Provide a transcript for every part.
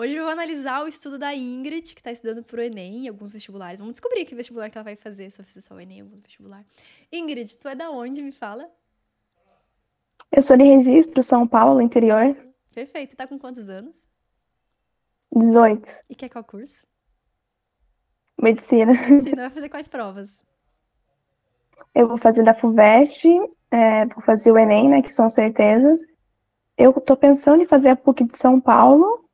Hoje eu vou analisar o estudo da Ingrid, que está estudando para o Enem e alguns vestibulares. Vamos descobrir que vestibular que ela vai fazer, se vai só o Enem algum vestibular. Ingrid, tu é da onde, me fala? Eu sou de Registro, São Paulo, interior. Perfeito. Tá com quantos anos? 18. E quer qual curso? Medicina. Medicina. Vai fazer quais provas? Eu vou fazer da FUVEST, é, vou fazer o Enem, né, que são certezas. Eu tô pensando em fazer a PUC de São Paulo,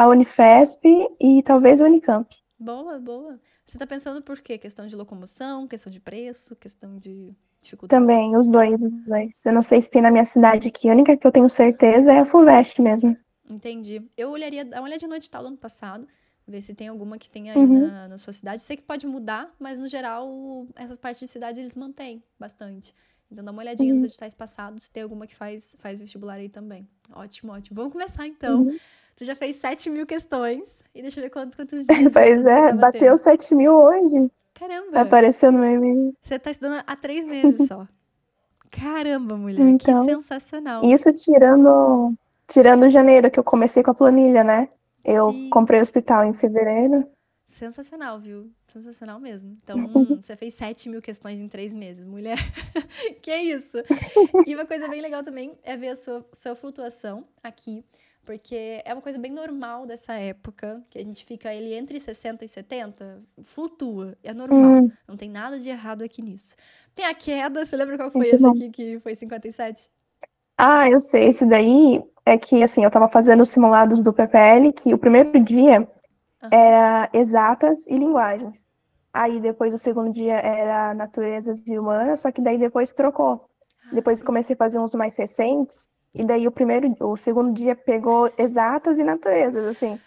a Unifesp e talvez a Unicamp. Boa, boa. Você tá pensando por quê? Questão de locomoção, questão de preço, questão de dificuldade? Também, os dois, os dois. Eu não sei se tem na minha cidade aqui. A única que eu tenho certeza é a FUVEST mesmo. Entendi. Eu olharia, dá uma olhadinha no edital do ano passado, ver se tem alguma que tem aí uhum. na, na, sua cidade. Sei que pode mudar, mas no geral, essas partes de cidade eles mantêm bastante. Então dá uma olhadinha uhum. nos editais passados, se tem alguma que faz, faz vestibular aí também. Ótimo, ótimo. Vamos começar então. Uhum. Tu já fez 7 mil questões. E deixa eu ver quantos, quantos dias. pois é, bateu 7 mil hoje. Caramba. Apareceu no meu e-mail. Você tá estudando há três meses só. Caramba, mulher, então, que sensacional. Isso tirando tirando janeiro, que eu comecei com a planilha, né? Eu Sim. comprei o hospital em fevereiro. Sensacional, viu? Sensacional mesmo. Então, você fez 7 mil questões em três meses, mulher. que isso? E uma coisa bem legal também é ver a sua, sua flutuação aqui, porque é uma coisa bem normal dessa época, que a gente fica ele entre 60 e 70, flutua, é normal. Hum. Não tem nada de errado aqui nisso. Tem a queda, você lembra qual foi esse aqui que foi 57? Ah, eu sei, esse daí é que, assim, eu tava fazendo os simulados do PPL, que o primeiro dia era exatas e linguagens. Aí depois o segundo dia era naturezas e humanas, só que daí depois trocou. Ah, depois sim. comecei a fazer uns mais recentes, e daí o primeiro, o segundo dia pegou exatas e naturezas, assim.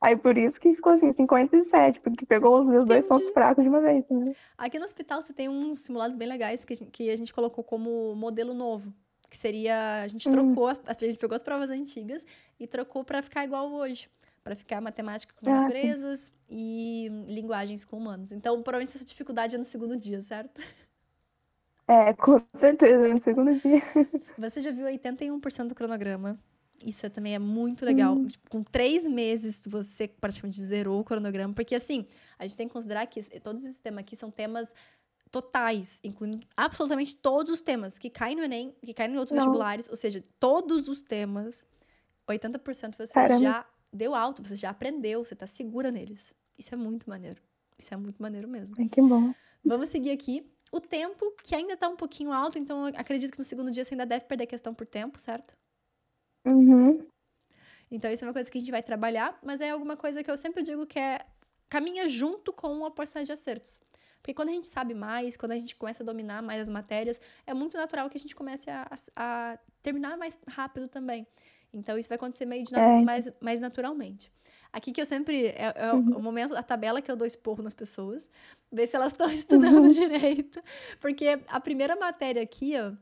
Aí por isso que ficou assim, 57, porque pegou os meus Entendi. dois pontos fracos de uma vez. Né? Aqui no hospital você tem uns simulados bem legais que a gente, que a gente colocou como modelo novo. Que seria. A gente hum. trocou, as, a gente pegou as provas antigas e trocou para ficar igual hoje. Para ficar matemática com ah, naturezas sim. e linguagens com humanos. Então, provavelmente essa dificuldade é no segundo dia, certo? É, com certeza, no segundo dia. Você já viu 81% do cronograma. Isso também é muito legal. Hum. Tipo, com três meses, você praticamente zerou o cronograma. Porque, assim, a gente tem que considerar que todos esses temas aqui são temas totais, incluindo absolutamente todos os temas que caem no Enem, que caem em outros Não. vestibulares, ou seja, todos os temas, 80% você Caramba. já deu alto, você já aprendeu, você tá segura neles. Isso é muito maneiro. Isso é muito maneiro mesmo. Ai, que bom. Vamos seguir aqui. O tempo, que ainda tá um pouquinho alto, então acredito que no segundo dia você ainda deve perder questão por tempo, certo? Uhum. Então, isso é uma coisa que a gente vai trabalhar, mas é alguma coisa que eu sempre digo que é caminha junto com a porcentagem de acertos. Porque quando a gente sabe mais, quando a gente começa a dominar mais as matérias, é muito natural que a gente comece a, a, a terminar mais rápido também. Então, isso vai acontecer meio de, é. mais, mais naturalmente. Aqui que eu sempre. É, é uhum. o momento, a tabela que eu dou esporro nas pessoas, ver se elas estão estudando uhum. direito. Porque a primeira matéria aqui, ó,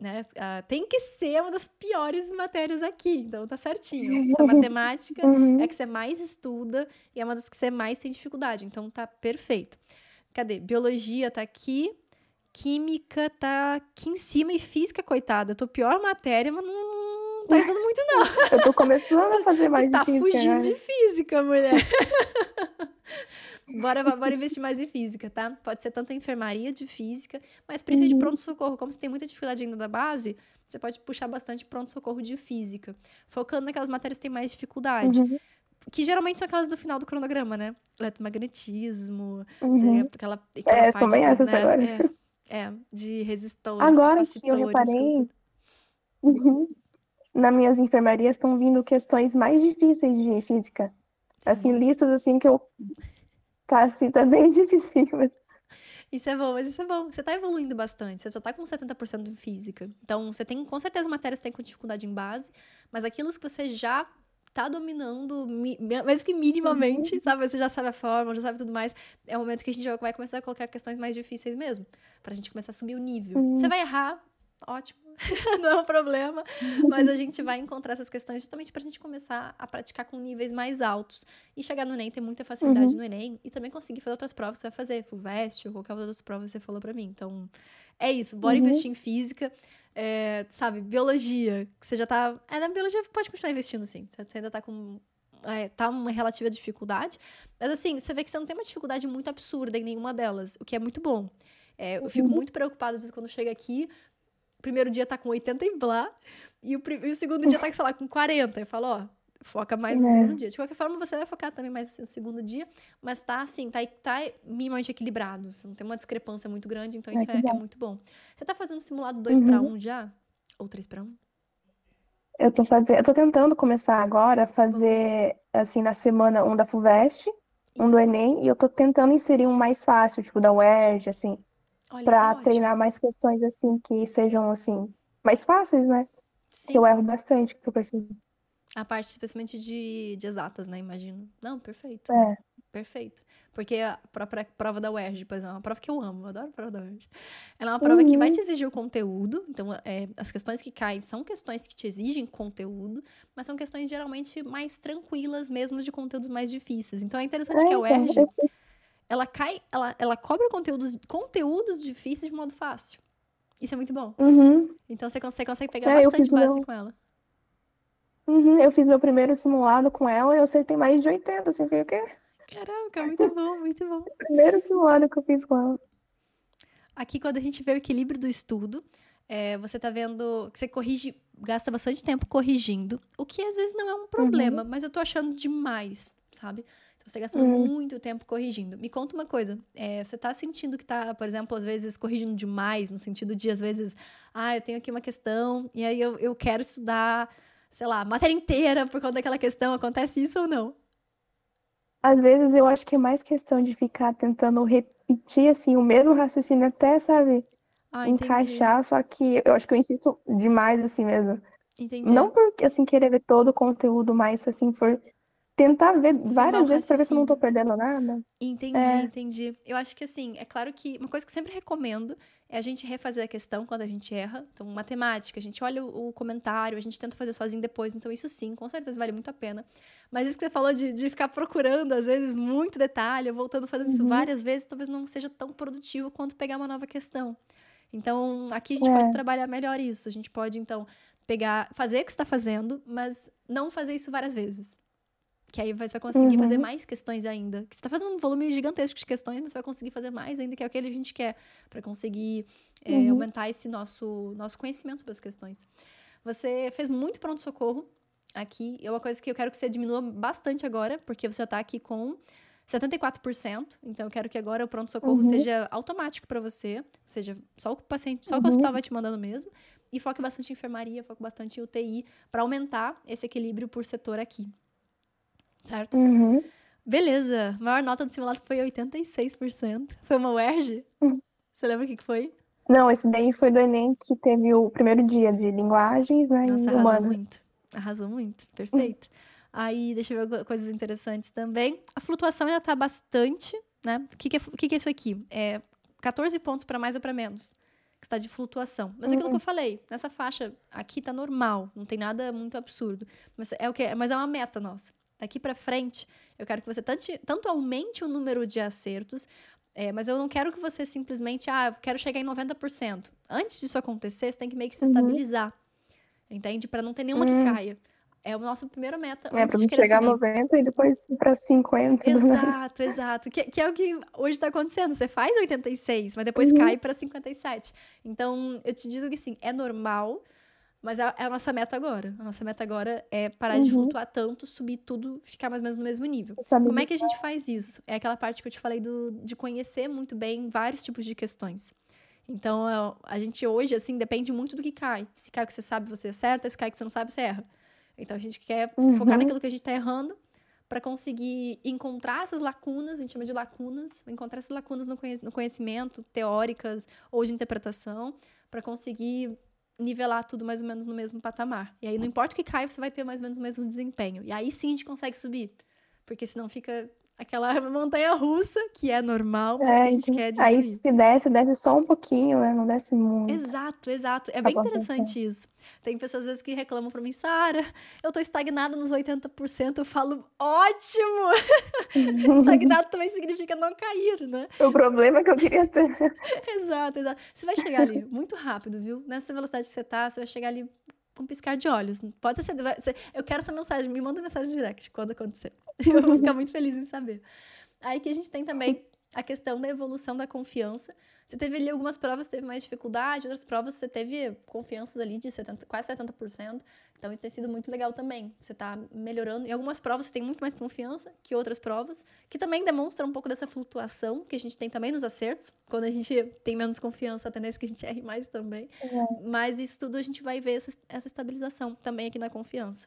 né, uh, tem que ser uma das piores matérias aqui. Então, tá certinho. Essa matemática uhum. é que você mais estuda e é uma das que você mais tem dificuldade. Então, tá perfeito. Cadê? Biologia tá aqui. Química tá aqui em cima e física, coitada. Eu tô pior matéria, mas não, não tá ajudando muito, não. Eu tô começando a fazer mais tu tá de física. Tá fugindo né? de física, mulher. bora, bora investir mais em física, tá? Pode ser tanto enfermaria de física, mas principalmente uhum. pronto-socorro. Como você tem muita dificuldade ainda da base, você pode puxar bastante pronto-socorro de física. Focando naquelas matérias que tem mais dificuldade. Uhum que geralmente são aquelas do final do cronograma, né? Eletromagnetismo, uhum. aquela, aquela É, são bem essas né? agora. É, é, de resistores, Agora que eu reparei, uhum, nas minhas enfermarias estão vindo questões mais difíceis de física. Assim, listas assim que eu... Tá assim, tá bem difícil, mas... Isso é bom, mas isso é bom. Você tá evoluindo bastante, você só tá com 70% em física. Então, você tem, com certeza, matérias que tem com dificuldade em base, mas aquilo que você já tá dominando, mesmo que minimamente, uhum. sabe? Você já sabe a forma, já sabe tudo mais. É o momento que a gente vai começar a colocar questões mais difíceis mesmo. Pra gente começar a subir o nível. Uhum. Você vai errar, ótimo, não é um problema. Mas a gente vai encontrar essas questões justamente pra gente começar a praticar com níveis mais altos. E chegar no Enem, ter muita facilidade uhum. no Enem. E também conseguir fazer outras provas que você vai fazer. FUVEST ou qualquer outras provas que você falou pra mim. Então, é isso. Bora uhum. investir em física é, sabe, biologia, que você já tá. É, na biologia pode continuar investindo, sim. Você ainda tá com é, tá uma relativa dificuldade. Mas assim, você vê que você não tem uma dificuldade muito absurda em nenhuma delas, o que é muito bom. É, eu fico uhum. muito preocupada às vezes quando chega aqui, primeiro dia tá com 80 e blá, e o, e o segundo dia tá, sei lá, com 40. Eu falo, ó, foca mais no é. segundo dia. De qualquer forma, você vai focar também mais no segundo dia, mas tá assim, tá, tá minimamente equilibrado. Você não tem uma discrepância muito grande, então isso é, é, é muito bom. Você tá fazendo simulado 2 uhum. para 1 já? Ou 3 para 1? Eu tô fazendo, eu tô tentando começar agora a fazer assim na semana um da Fuvest, um do Enem, e eu tô tentando inserir um mais fácil, tipo da UERJ, assim, para é treinar mais questões assim que sejam assim mais fáceis, né? Sim. Que eu erro bastante, que eu percebo. A parte especialmente de, de exatas, né? Imagino. Não, perfeito. É. Perfeito. Porque a própria prova da UERJ, por exemplo, é uma prova que eu amo, eu adoro a prova da UERJ. Ela é uma prova uhum. que vai uhum. te exigir o conteúdo, então é, as questões que caem são questões que te exigem conteúdo, mas são questões geralmente mais tranquilas mesmo de conteúdos mais difíceis. Então é interessante é, que a então, UERJ, ela cai, ela, ela cobra conteúdos, conteúdos difíceis de modo fácil. Isso é muito bom. Uhum. Então você consegue, consegue pegar é, bastante base meu... com ela. Uhum, eu fiz meu primeiro simulado com ela e eu acertei mais de 80, assim, foi o quê? Caraca, muito bom, muito bom. primeiro simulado que eu fiz com ela. Aqui, quando a gente vê o equilíbrio do estudo, é, você tá vendo que você corrige, gasta bastante tempo corrigindo, o que às vezes não é um problema, uhum. mas eu tô achando demais, sabe? Então, você tá gastando uhum. muito tempo corrigindo. Me conta uma coisa, é, você tá sentindo que tá, por exemplo, às vezes corrigindo demais, no sentido de, às vezes, ah, eu tenho aqui uma questão, e aí eu, eu quero estudar sei lá, matéria inteira por conta daquela questão. Acontece isso ou não? Às vezes eu acho que é mais questão de ficar tentando repetir assim o mesmo raciocínio até, sabe, ah, encaixar, só que eu acho que eu insisto demais assim mesmo. Entendi. Não por assim querer ver todo o conteúdo, mas assim por tentar ver várias vezes para ver se eu não tô perdendo nada. Entendi, é. entendi. Eu acho que assim, é claro que uma coisa que eu sempre recomendo é a gente refazer a questão quando a gente erra. Então, matemática, a gente olha o, o comentário, a gente tenta fazer sozinho depois. Então, isso sim, com certeza vale muito a pena. Mas isso que você falou de, de ficar procurando, às vezes, muito detalhe, voltando fazendo uhum. isso várias vezes, talvez não seja tão produtivo quanto pegar uma nova questão. Então, aqui a gente é. pode trabalhar melhor isso. A gente pode, então, pegar, fazer o que está fazendo, mas não fazer isso várias vezes. Que aí você vai conseguir uhum. fazer mais questões ainda. Que você está fazendo um volume gigantesco de questões, mas você vai conseguir fazer mais ainda, que é o que a gente quer, para conseguir é, uhum. aumentar esse nosso, nosso conhecimento sobre as questões. Você fez muito pronto-socorro aqui. É uma coisa que eu quero que você diminua bastante agora, porque você já está aqui com 74%. Então, eu quero que agora o pronto-socorro uhum. seja automático para você. Ou seja, só o paciente, só o hospital uhum. vai te mandando mesmo. E foque bastante em enfermaria, foque bastante em UTI, para aumentar esse equilíbrio por setor aqui certo? Uhum. Beleza. A maior nota do simulado foi 86%. Foi uma UERJ? Uhum. Você lembra o que, que foi? Não, esse daí foi do Enem que teve o primeiro dia de linguagens, né? Nossa, arrasou humanas. muito. Arrasou muito. Perfeito. Aí, deixa eu ver coisas interessantes também. A flutuação ainda tá bastante, né? O que, que, é, o que, que é isso aqui? É 14 pontos para mais ou para menos que está de flutuação. Mas é aquilo que eu uhum. falei, nessa faixa aqui tá normal, não tem nada muito absurdo. Mas é o que? Mas é uma meta nossa daqui para frente, eu quero que você tanto, tanto aumente o número de acertos, é, mas eu não quero que você simplesmente, ah, quero chegar em 90%. Antes disso acontecer, você tem que meio que se uhum. estabilizar. Entende? Para não ter nenhuma uhum. que caia. É a nossa primeira meta. É, para chegar subir. a 90 e depois para 50. Exato, exato. Que, que, é o que hoje está acontecendo. Você faz 86, mas depois uhum. cai para 57. Então, eu te digo que sim, é normal mas é, é a nossa meta agora. A nossa meta agora é parar uhum. de flutuar tanto, subir tudo, ficar mais ou menos no mesmo nível. Como é que a gente faz isso? É aquela parte que eu te falei do, de conhecer muito bem vários tipos de questões. Então, a gente hoje, assim, depende muito do que cai. Se cai o que você sabe, você acerta. Se cai o que você não sabe, você erra. Então, a gente quer uhum. focar naquilo que a gente está errando para conseguir encontrar essas lacunas, a gente chama de lacunas, encontrar essas lacunas no conhecimento, teóricas ou de interpretação, para conseguir nivelar tudo mais ou menos no mesmo patamar. E aí, não importa o que cai, você vai ter mais ou menos o mesmo desempenho. E aí sim a gente consegue subir. Porque senão fica aquela montanha russa, que é normal, mas é, que a gente quer diminuir. Aí se desce, desce só um pouquinho, né? Não desce muito. Exato, exato. É bem interessante isso. Tem pessoas às vezes que reclamam pra mim, Sara, eu tô estagnada nos 80%. Eu falo, ótimo! Estagnado também significa não cair, né? O problema é que eu queria ter. exato, exato. Você vai chegar ali muito rápido, viu? Nessa velocidade que você tá, você vai chegar ali com piscar de olhos. Pode ser, eu quero essa mensagem, me manda mensagem direct quando acontecer. Eu vou ficar muito feliz em saber. Aí que a gente tem também a questão da evolução da confiança. Você teve ali algumas provas, teve mais dificuldade, outras provas você teve confianças ali de 70, quase 70%. Então isso tem sido muito legal também. Você está melhorando. Em algumas provas você tem muito mais confiança que outras provas, que também demonstram um pouco dessa flutuação que a gente tem também nos acertos. Quando a gente tem menos confiança, a tendência é que a gente erre mais também. Uhum. Mas isso tudo a gente vai ver essa, essa estabilização também aqui na confiança.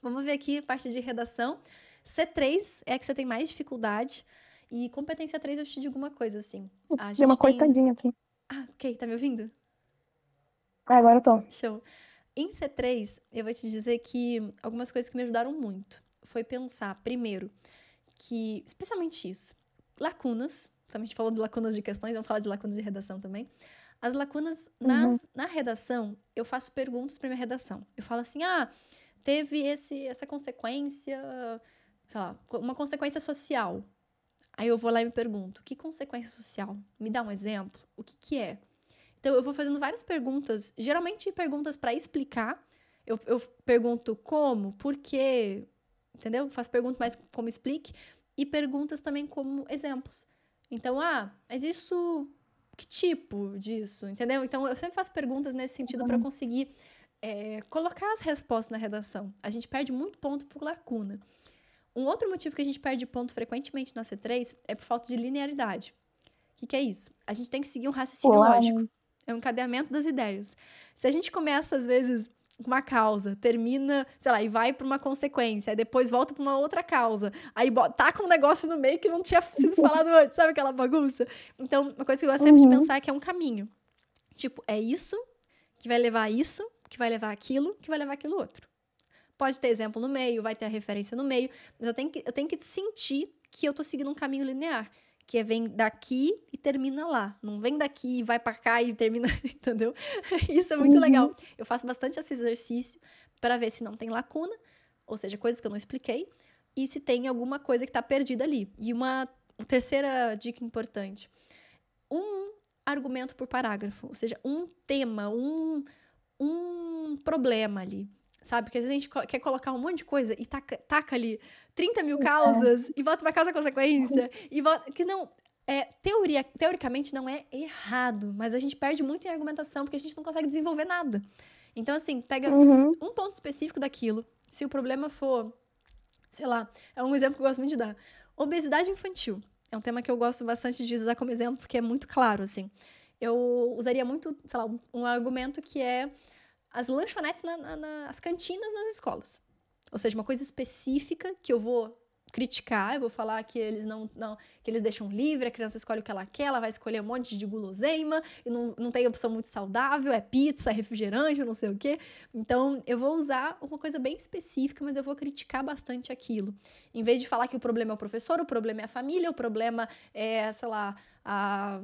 Vamos ver aqui a parte de redação. C3 é a que você tem mais dificuldade. E competência 3 eu te digo uma coisa, assim. A Deu uma tem... cortadinha aqui. Ah, ok. Tá me ouvindo? Agora eu tô. Show. Em C3, eu vou te dizer que algumas coisas que me ajudaram muito foi pensar, primeiro, que, especialmente isso, lacunas, também a gente falou de lacunas de questões, vamos falar de lacunas de redação também. As lacunas uhum. na redação, eu faço perguntas para minha redação. Eu falo assim: ah, teve esse, essa consequência, sei lá, uma consequência social. Aí eu vou lá e me pergunto: que consequência social? Me dá um exemplo? O que, que é? Então eu vou fazendo várias perguntas, geralmente perguntas para explicar. Eu, eu pergunto como, por quê, entendeu? Faço perguntas mais como explique e perguntas também como exemplos. Então, ah, mas isso, que tipo disso, entendeu? Então eu sempre faço perguntas nesse sentido para conseguir é, colocar as respostas na redação. A gente perde muito ponto por lacuna. Um outro motivo que a gente perde ponto frequentemente na C3 é por falta de linearidade. O que, que é isso? A gente tem que seguir um raciocínio Uau. lógico. É um encadeamento das ideias. Se a gente começa, às vezes, com uma causa, termina, sei lá, e vai para uma consequência, aí depois volta para uma outra causa, aí taca um negócio no meio que não tinha sido falado antes, sabe aquela bagunça? Então, uma coisa que eu gosto sempre uhum. de pensar é que é um caminho. Tipo, é isso que vai levar a isso, que vai levar aquilo, que vai levar aquilo outro. Pode ter exemplo no meio, vai ter a referência no meio, mas eu tenho que, eu tenho que sentir que eu tô seguindo um caminho linear. Que é vem daqui e termina lá. Não vem daqui e vai para cá e termina, entendeu? Isso é muito uhum. legal. Eu faço bastante esse exercício para ver se não tem lacuna, ou seja, coisas que eu não expliquei, e se tem alguma coisa que está perdida ali. E uma terceira dica importante: um argumento por parágrafo, ou seja, um tema, um, um problema ali sabe? Porque às vezes a gente quer colocar um monte de coisa e taca, taca ali 30 mil causas e bota uma causa consequência e bota, que não é teoria teoricamente não é errado, mas a gente perde muito em argumentação porque a gente não consegue desenvolver nada. Então assim, pega uhum. um ponto específico daquilo. Se o problema for, sei lá, é um exemplo que eu gosto muito de dar. Obesidade infantil. É um tema que eu gosto bastante de usar como exemplo porque é muito claro assim. Eu usaria muito, sei lá, um, um argumento que é as lanchonetes, na, na, na, as cantinas nas escolas. Ou seja, uma coisa específica que eu vou criticar, eu vou falar que eles não, não que eles deixam livre, a criança escolhe o que ela quer, ela vai escolher um monte de guloseima, e não, não tem opção muito saudável, é pizza, é refrigerante, não sei o quê. Então, eu vou usar uma coisa bem específica, mas eu vou criticar bastante aquilo. Em vez de falar que o problema é o professor, o problema é a família, o problema é, sei lá, a,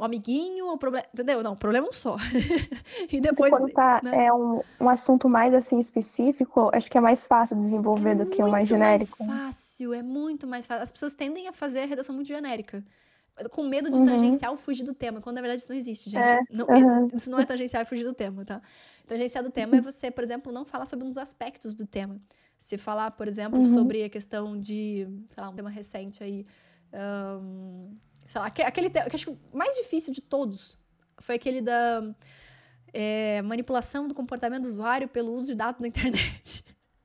o amiguinho, o problema. Entendeu? Não, problema é um só. e depois. Quando tá, né? é um, um assunto mais assim específico, acho que é mais fácil de desenvolver é do que o mais genérico. É mais fácil, é muito mais fácil. As pessoas tendem a fazer a redação muito genérica. Com medo de uhum. tangencial fugir do tema, quando na verdade isso não existe, gente. É, não, uhum. Isso não é tangencial e fugir do tema, tá? Tangencial do tema é você, por exemplo, não falar sobre uns aspectos do tema. Se falar, por exemplo, uhum. sobre a questão de, sei lá, um tema recente aí. Um, sei lá, aquele que acho que o mais difícil de todos foi aquele da é, manipulação do comportamento do usuário pelo uso de dados na internet.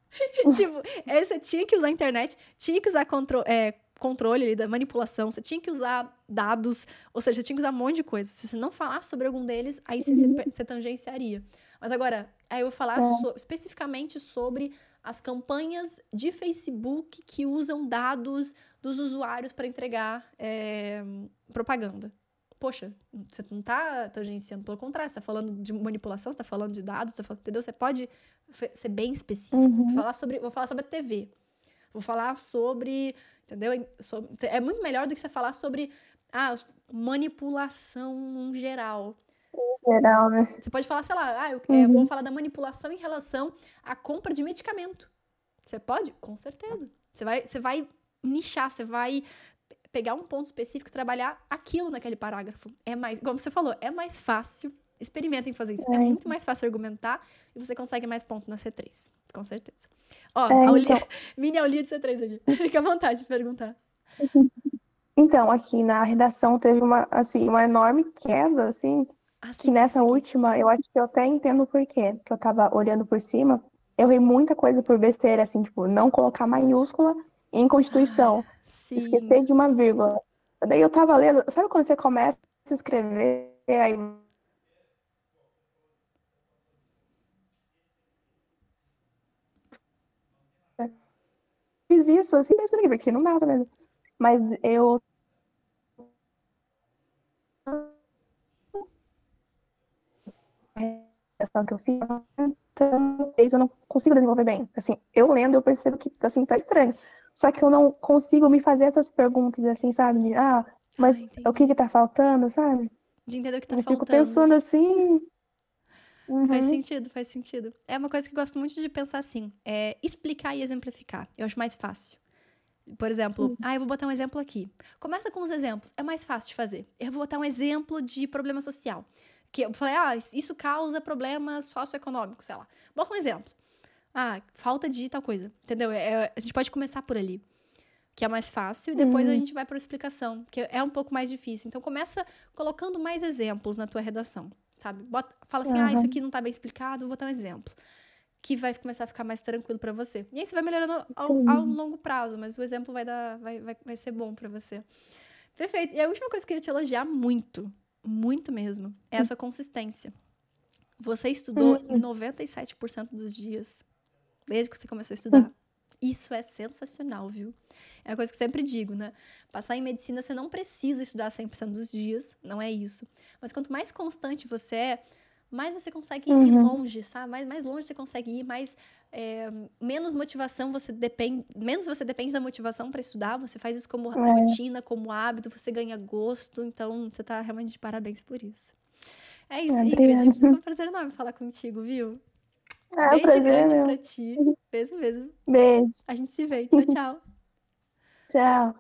tipo, você tinha que usar a internet, tinha que usar contro é, controle ali, da manipulação, você tinha que usar dados, ou seja, você tinha que usar um monte de coisa. Se você não falar sobre algum deles, aí você, uhum. você tangenciaria. Mas agora, aí eu vou falar é. so, especificamente sobre as campanhas de Facebook que usam dados dos usuários para entregar é, propaganda. Poxa, você não está tangenciando, pelo contrário, você está falando de manipulação, você está falando de dados, tá falando, entendeu? Você pode ser bem específico. Uhum. Vou, falar sobre, vou falar sobre a TV. Vou falar sobre, entendeu? É muito melhor do que você falar sobre ah, manipulação geral. Geral, né? Você pode falar, sei lá, ah, eu é, uhum. vou falar da manipulação em relação à compra de medicamento. Você pode? Com certeza. Você vai, você vai nichar, você vai pegar um ponto específico e trabalhar aquilo naquele parágrafo. É mais, como você falou, é mais fácil Experimentem fazer isso. É, é muito mais fácil argumentar e você consegue mais ponto na C3, com certeza. Ó, é, então... mini aulinha de C3 aqui. Fica à vontade de perguntar. Então, aqui na redação teve uma, assim, uma enorme queda, assim, assim que nessa última, eu acho que eu até entendo o porquê, que eu tava olhando por cima, eu vi muita coisa por besteira, assim, tipo, não colocar maiúscula em Constituição, ah, esquecer de uma vírgula. Daí eu tava lendo, sabe quando você começa a escrever, aí fiz isso, assim, nesse livro, que não dava mesmo. Mas eu. A que eu fiz, talvez eu não consigo desenvolver bem. Assim, eu lendo, eu percebo que, assim, tá estranho. Só que eu não consigo me fazer essas perguntas, assim, sabe? De, ah, mas ah, o que que tá faltando, sabe? De entender o que tá eu faltando. Eu fico pensando assim, Uhum. Faz sentido, faz sentido. É uma coisa que eu gosto muito de pensar assim: é explicar e exemplificar. Eu acho mais fácil. Por exemplo, uhum. ah, eu vou botar um exemplo aqui. Começa com os exemplos, é mais fácil de fazer. Eu vou botar um exemplo de problema social. Que eu falei, ah, isso causa problemas socioeconômicos, sei lá. Bota um exemplo. Ah, falta de tal coisa, entendeu? É, é a gente pode começar por ali, que é mais fácil, e depois uhum. a gente vai para a explicação, que é um pouco mais difícil. Então, começa colocando mais exemplos na tua redação sabe? Bota, fala assim, uhum. ah, isso aqui não tá bem explicado, vou botar um exemplo. Que vai começar a ficar mais tranquilo para você. E aí você vai melhorando ao, ao, longo prazo, mas o exemplo vai, dar, vai, vai, vai ser bom para você. Perfeito. E a última coisa que eu queria te elogiar muito, muito mesmo, é a sua consistência. Você estudou em 97% dos dias, desde que você começou a estudar. Isso é sensacional, viu? É uma coisa que eu sempre digo, né? Passar em medicina, você não precisa estudar 100% dos dias, não é isso. Mas quanto mais constante você é, mais você consegue uhum. ir longe, sabe? Mais, mais longe você consegue ir, mais é, menos motivação você depende, menos você depende da motivação para estudar, você faz isso como é. rotina, como hábito, você ganha gosto, então você tá realmente de parabéns por isso. É isso, é, Ingrid. Foi um prazer enorme falar contigo, viu? É, Beijo prazer grande é pra ti. Beijo mesmo. Beijo. A gente se vê. Tchau, tchau. tchau.